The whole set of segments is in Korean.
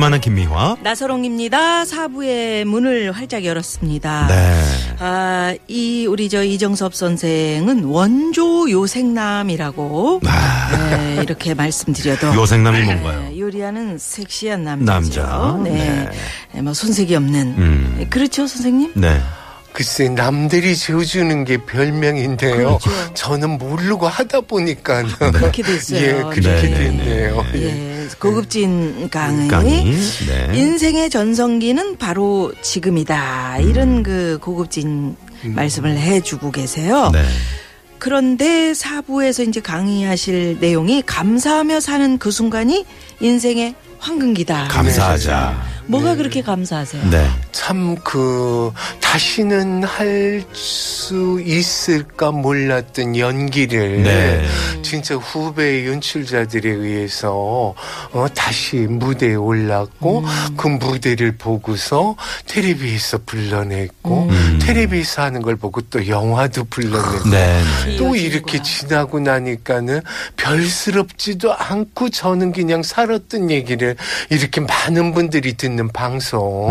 만한 김미화. 나서롱입니다. 사부의 문을 활짝 열었습니다. 네. 아, 이 우리 저 이정섭 선생은 원조 요생남이라고 네, 이렇게 말씀드려도 아. 요생남이 뭔가요? 네, 요리하는 섹시한 남자죠. 남자. 네. 네. 네, 뭐 손색이 없는. 음. 그렇죠, 선생님? 네. 글쎄 남들이 지어주는 게 별명인데요. 그렇죠. 저는 모르고 하다 보니까 그렇게 됐어요. 예, 그렇게 네, 네, 됐네요. 네. 예, 고급진 강의. 강의. 네. 인생의 전성기는 바로 지금이다. 이런 그 고급진 말씀을 해주고 계세요. 네. 그런데 사부에서 이제 강의하실 내용이 감사하며 사는 그 순간이 인생의 황금기다. 감사하자. 뭐가 그렇게 감사하세요? 네. 참 그 다시는 할 수 있을까 몰랐던 연기를 네. 진짜 후배 연출자들에 의해서 어, 다시 무대에 올랐고 그 무대를 보고서 텔레비에서 불러냈고 텔레비에서 하는 걸 보고 또 영화도 불러냈고 네. 네. 또 이렇게 지나고 나니까는 별스럽지도 않고 저는 그냥 살았던 얘기를 이렇게 많은 분들이 듣는 방송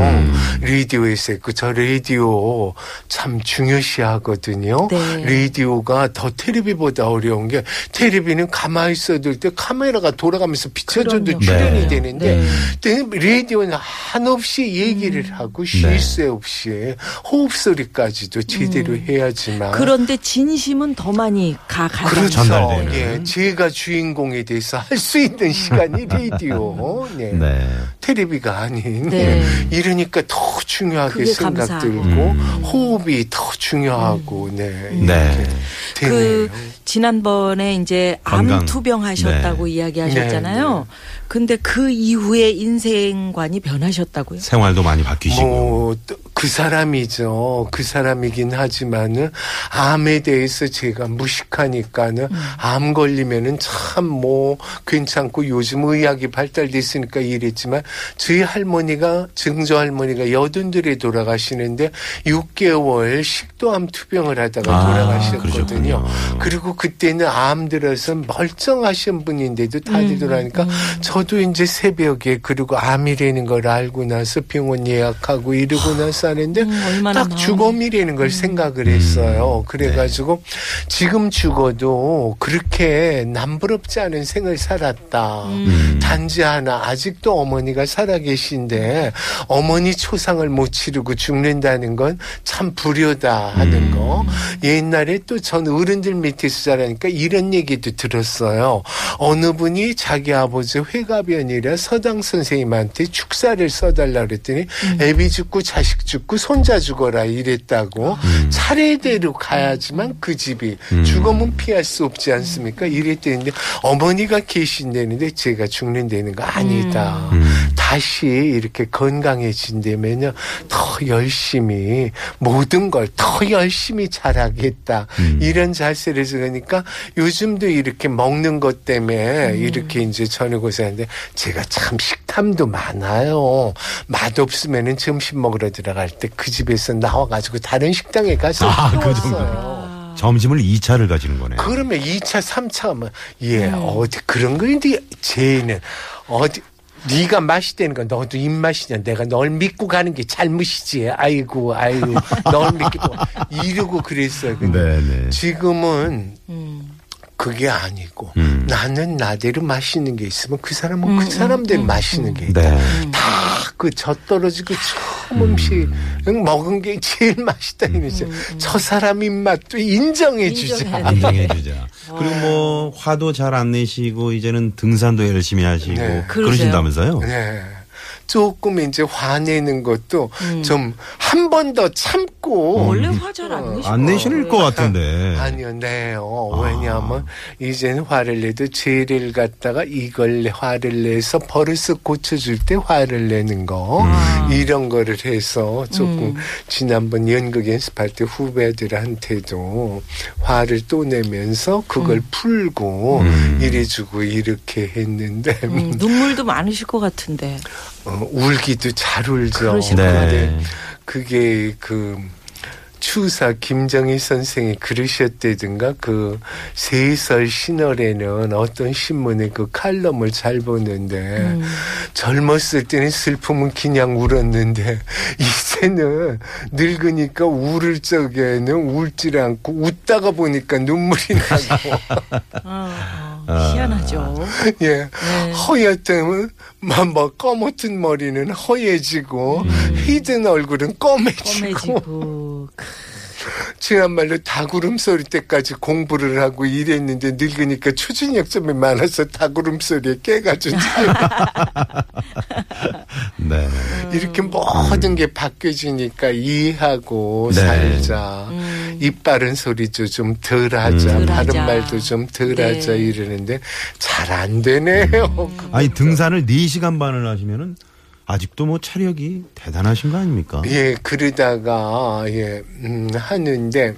라디오에서 했고 저 라디오 참 중요시하거든요. 네. 라디오가 더 텔레비보다 어려운 게 텔레비는 가만히 있어둘 때 카메라가 돌아가면서 비춰줘도. 출연이 네. 되는데 라디오는 한없이 얘기를 음. 하고 쉴 새 없이 호흡 소리까지도 제대로 해야지만 그런데 진심은 더 많이 가, 가. 그렇죠. 전달되는. 예, 제가 주인공에 대해서 할 수 있는 시간이 라디오, 네. 네. 텔레비가 아닌. 네. 이러니까 더 중요하게 생각 감사하고. 들고 음. 호흡이 더 중요하고, 네. 네. 이렇게 되네요. 그 지난번에 이제. 암 투병하셨다고 네. 이야기하셨잖아요. 네, 근데 그 이후에 인생관이 변하셨다고요? 생활도 많이 바뀌시고. 뭐, 또그 사람이죠. 그 사람이긴 하지만은, 암에 대해서 제가 무식하니까는, 음. 암 걸리면은 참 뭐, 괜찮고, 요즘 의학이 발달됐으니까 이랬지만, 저희 할머니가, 증조 할머니가 여든 들에 돌아가시는데, 6개월 식도암 투병을 하다가 아, 돌아가셨거든요. 그러셨군요. 그리고 그때는 암 들어서 멀쩡하신 분인데도 다들 음, 돌아가니까, 저도 이제 새벽에, 그리고 암이라는 걸 알고 나서 병원 예약하고 이러고 나서 하는데, 음, 얼마나 딱 죽음이라는 걸 생각을 했어요. 그래가지고 지금 죽어도 그렇게 남부럽지 않은 생을 살았다. 음. 단지 하나 아직도 어머니가 살아계신데 어머니 초상을 못 치르고 죽는다는 건 참 불효다 하는 음. 거. 옛날에 또 전 어른들 밑에서 자라니까 이런 얘기도 들었어요. 어느 분이 자기 아버지 회가변이라 서당 선생님한테 축사를 써달라 그랬더니 애비 죽고 자식 죽고 손자 죽어라 이랬다고 차례대로 가야지만 그 집이 음. 죽으면 피할 수 없지 않습니까? 이랬대는데 어머니가 계신다는데 제가 죽는다는 거 아니다. 음. 다시 이렇게 건강해진다면요 더 열심히 모든 걸 더 열심히 잘하겠다 음. 이런 자세를 그러니까 요즘도 이렇게 먹는 것 때문에 이렇게 이제 저녁 고생하는데 제가 참 식탐도 많아요 맛 없으면은 점심 먹으러 들어갈 때 그 집에서 나와가지고 다른 식당에 가서 아, 그 먹었어요. 점심을 2차를 가지는 거네요. 그러면 2차, 3차 하면 예 어디 그런 거인데 쟤는 어디 네가 맛있다는 건 너도 입맛이냐? 내가 널 믿고 가는 게 잘못이지. 아이고 아이고. 널 믿고 이러고 그랬어요. 근데 네네. 지금은 음. 그게 아니고 음. 나는 나대로 맛있는 게 있으면 그 사람은 그 사람대로 맛있는 게 있다. 네. 다그 젖 떨어지고 처음 음식 먹은 게 제일 맛있다 이러죠. 저 사람 입맛도 인정해 주자. 인정해. 인정해 주자. 그리고 뭐 화도 잘 안 내시고 이제는 등산도 열심히 하시고 네. 그러신다면서요? 네. 조금 이제 화내는 것도 좀한 번 더 참고 원래 화잘 안 내시고. 안 내실 것 같은데. 아니요, 네요. 아. 왜냐하면 이제는 화를 내도 죄를 갖다가 이걸 화를 내서 버릇을 고쳐줄 때 화를 내는 거 음. 이런 거를 해서 조금 지난번 연극 연습할 때 후배들한테도 화를 또 내면서 그걸 풀고 음. 이래주고 이렇게 했는데 음, 눈물도 많으실 것 같은데. 어, 울기도 잘 울죠. 그러실 네. 그게 그 추사 김정희 선생이 그러셨다든가 그 세설 신월에는 어떤 신문에 그 칼럼을 잘 보는데 젊었을 때는 슬픔은 그냥 울었는데 이제는 늙으니까 울을 적에는 울질 않고 웃다가 보니까 눈물이 나고 아, 아. 희한하죠. 예 허옇다면 뭐 검은 머리는 허해지고 희든 얼굴은 검해지고 검해지고. 지난말로 다구름 소리 때까지 공부를 하고 일했는데 늙으니까 추진력점이 많아서 다구름 소리에 깨가지고 네. 이렇게 모든 게 바뀌어지니까 이해하고 네. 살자. 입 바른 소리도 좀 덜하자. 음. 바른. 말도 좀 덜하자 네. 이러는데 잘 안 되네요. 아니 등산을 4 시간 반을 하시면은 아직도 뭐 체력이 대단하신 거 아닙니까? 예, 그러다가 예, 음, 하는데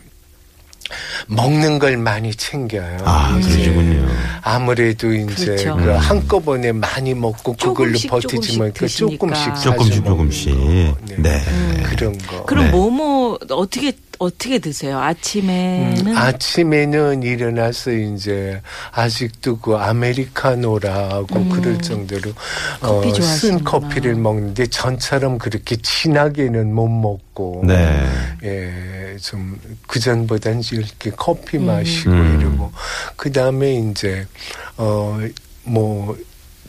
먹는 걸 많이 챙겨요. 아, 그러시군요. 아무래도 이제 그렇죠. 그 한꺼번에 많이 먹고 그걸로 조금씩, 버티지 조금씩. 조금씩 조금씩 거. 네. 그런 거. 그럼 네. 뭐뭐 어떻게 어떻게 드세요? 아침에는 음, 아침에는 일어나서 이제 아직도 그 아메리카노라고 그럴 정도로 음. 커피 어, 쓴. 커피를 먹는데 전처럼 그렇게 진하게는 못 먹고 네. 예, 좀 그전보단 이렇게 커피 음. 마시고 음. 이러고 그 다음에 이제 어뭐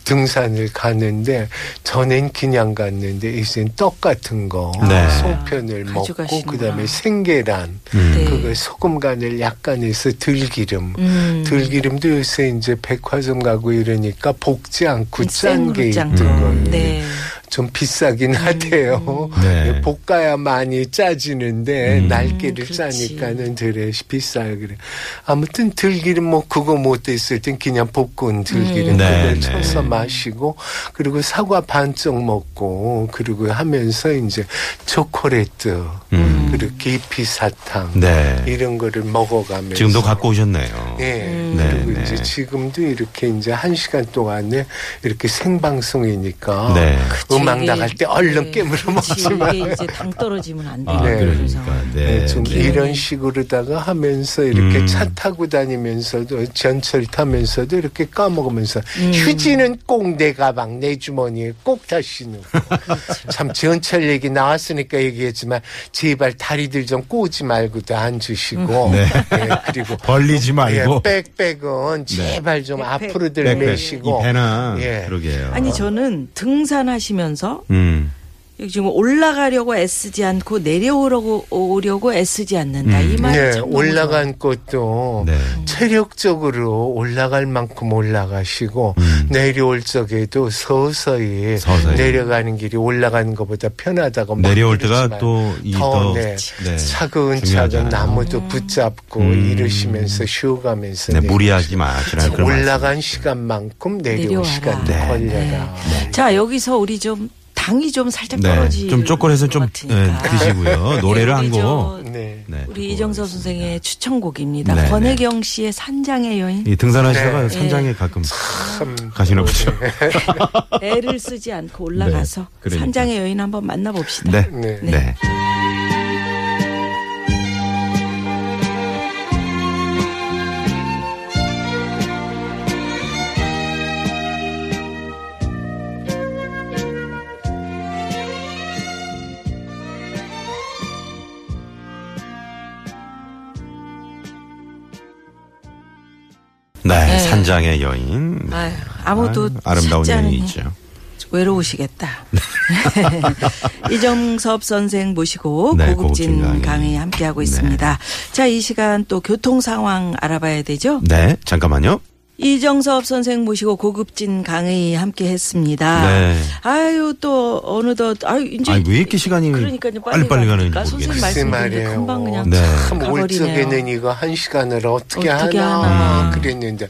등산을 가는데 전엔 그냥 갔는데 이젠 떡 같은 거 네. 송편을 먹고 가져가시는구나. 그다음에 생계란 음. 네. 그걸 소금 간을 약간 해서 들기름 음. 들기름도 요새 이제 백화점 가고 이러니까 볶지 않고 짠게 거. 거예요. 네. 좀 비싸긴 하대요. 네. 볶아야 많이 짜지는데 음. 날개를 그렇지. 짜니까는 덜에 비싸요 그래. 아무튼 들기름 뭐 그거 못 됐을 땐 그냥 볶은 들기름 음. 네, 그걸 네. 쳐서 마시고 그리고 사과 반쪽 먹고 그리고 하면서 이제 초콜릿 음. 그리고 계피 사탕 네. 이런 거를 먹어가면서 지금도 갖고 오셨네요. 예. 네, 그리고 네. 이제 지금도 이렇게 이제 한 시간 동안에 이렇게 생방송이니까 네. 음악 나갈 때 얼른 네. 깨물어 그렇지. 먹지만 이게 이제 당 떨어지면 안 아, 되니까. 그러니까. 네. 네, 좀 네. 이런 식으로다가 하면서 이렇게 음. 차 타고 다니면서도 전철 타면서도 이렇게 까먹으면서 음. 휴지는 꼭 내 가방 내 주머니에 꼭 다시 넣고 참 전철 얘기 나왔으니까 얘기했지만 제발 다리들 좀 꼬지 말고도 앉으시고 네. 예, 그리고 벌리지 말고. 예, 백백은 제발 좀 백백. 앞으로들 백, 백. 매시고 이 배나 예. 그러게요. 아니 저는 등산하시면서 음. 지금 올라가려고 애쓰지 않고 내려오려고 오려고 애쓰지 않는다. 음. 이 말이 네, 올라간 것도 네. 체력적으로 올라갈 만큼 올라가시고 음. 내려올 적에도 서서히, 서서히. 내려가는 길이 올라가는 것보다 편하다고 막 내려올 때가 그러지만 또이 더, 더 네, 네, 차근차근. 나무도 붙잡고 음. 이러시면서 쉬어가면서 네. 무리하지 마시라는 그런 올라간. 시간만큼 내려올. 시간도 네. 걸려라. 자 여기서 우리 좀 당이 좀 살짝 네. 떨어지. 좀 쪼꼬해서 좀 네, 드시고요. 노래를 한 곡. 네. 네, 우리 이정서. 선생의 추천곡입니다. 네, 권혜경 씨의 산장의 여인. 이 등산하시다가 네. 산장에 가끔 참 가시나 보죠. 애를 쓰지 않고 올라가서 네, 그러니까. 산장의 여인 한번 만나봅시다. 네. 네. 네. 네, 네. 산장의 여인. 네. 아유, 아무도 아, 않으니 여인이죠. 외로우시겠다. 이정섭 선생 모시고 네, 고급진 고급진 강의. 강의 함께하고 네. 있습니다. 자, 이 시간 또 교통 상황 알아봐야 되죠? 네, 잠깐만요. 이정섭 선생 모시고 고급진 강의 함께 했습니다. 네. 아유, 또, 어느덧, 아유, 이제. 아니, 왜 이렇게 시간이 그러니까요, 빨리 빨리 가는지 가니까 모르겠네. 선생님 게 말이에요. 금방 그냥 네. 참 가버리네요. 올적에는 이거 한 시간을 어떻게, 어떻게 하나, 하나. 그랬는데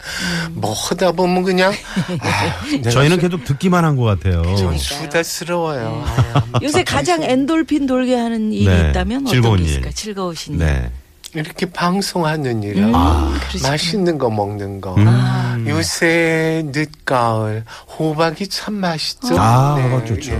뭐 하다 보면 그냥 아유, 내가 저희는 계속 듣기만 한 것 같아요. 전 수다스러워요. 아유, 요새 가장 엔돌핀 돌게 하는 일이 네, 있다면 어떤 즐거운 게 일. 있을까? 즐거우신 일. 네. 이렇게 방송하는 일은 음, 아. 맛있는 거 먹는 거. 아, 요새 늦가을 호박이 참 맛있죠. 아, 호박 좋죠.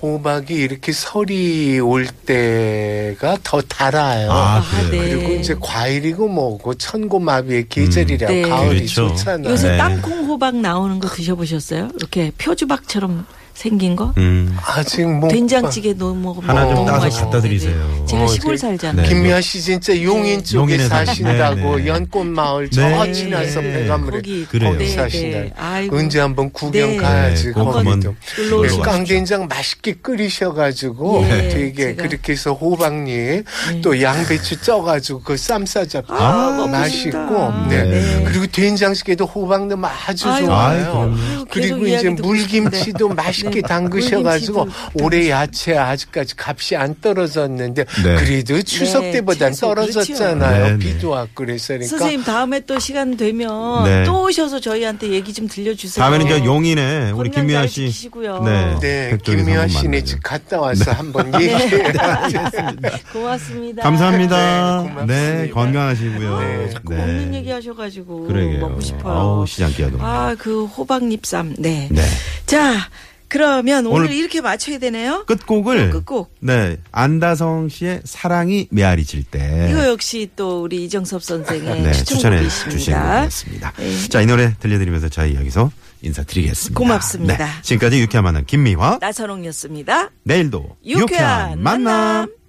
호박이 이렇게 설이 올 때가 더 달아요. 아, 아, 그래요. 네. 그리고 이제 과일이고 뭐고 천고마비의 계절이라 네. 가을이 그렇죠. 좋잖아요. 요새 네. 땅콩 호박 나오는 거 드셔보셨어요? 이렇게 표주박처럼 생긴 거? 음. 아직 뭐 된장찌개 넣어 먹으면 하나 좀 따서. 갖다 드리세요. 제가 어, 시골 제- 살잖아요. 네. 김미아 씨 진짜 용인 쪽에 용인에 사신다고 네, 네. 연꽃 마을 저 네. 지나서 네. 배가물에 거기 그래요. 거기 네, 사신다. 네. 아이고. 언제 한번 구경 네. 가야지 네, 그래서 오십시오. 깡된장 맛있게 끓이셔가지고 예, 되게 제가. 그렇게 해서 호박잎 또 양배추 쪄가지고 그 쌈 싸잡고 아, 맛있고 싶다. 네. 네. 그리고 된장찌개도 호박 넣으면 아주 좋아요. 그리고 이제 물김치도. 맛있 게 네. 담그셔가지고 올해 야채 아직까지 값이 안 떨어졌는데 네. 그래도 추석 네, 때보단 채소, 떨어졌잖아요. 그렇죠. 네, 비도 왔고 그래서 그러니까 선생님 다음에 또 시간 되면 네. 또 오셔서 저희한테 얘기 좀 들려주세요. 다음에는 저 용인에 우리 김미아 잘 씨. 지키시고요. 네, 백종에서 김미아 씨네. 집 갔다 와서 한번 얘기해. 고맙습니다. 감사합니다. 네, 고맙습니다. 네, 건강하시고요. 네, 자꾸 먹는 얘기 하셔가지고 그러게요. 먹고 싶어요. 아우, 시장기가 너무. 아, 그 호박잎쌈. 네. 네. 자, 그러면 오늘, 오늘 이렇게 맞춰야 되네요. 끝곡을 어, 끝곡. 네 안다성 씨의 사랑이 메아리 칠때 이거 역시 또 우리 이정섭 선생의 네, 추천해. 주신 곡이었습니다. 네. 자이 노래 들려드리면서 저희 여기서 인사드리겠습니다. 고맙습니다. 네, 지금까지 유쾌한 만남 김미화 나선홍이었습니다. 내일도 유쾌한 만남.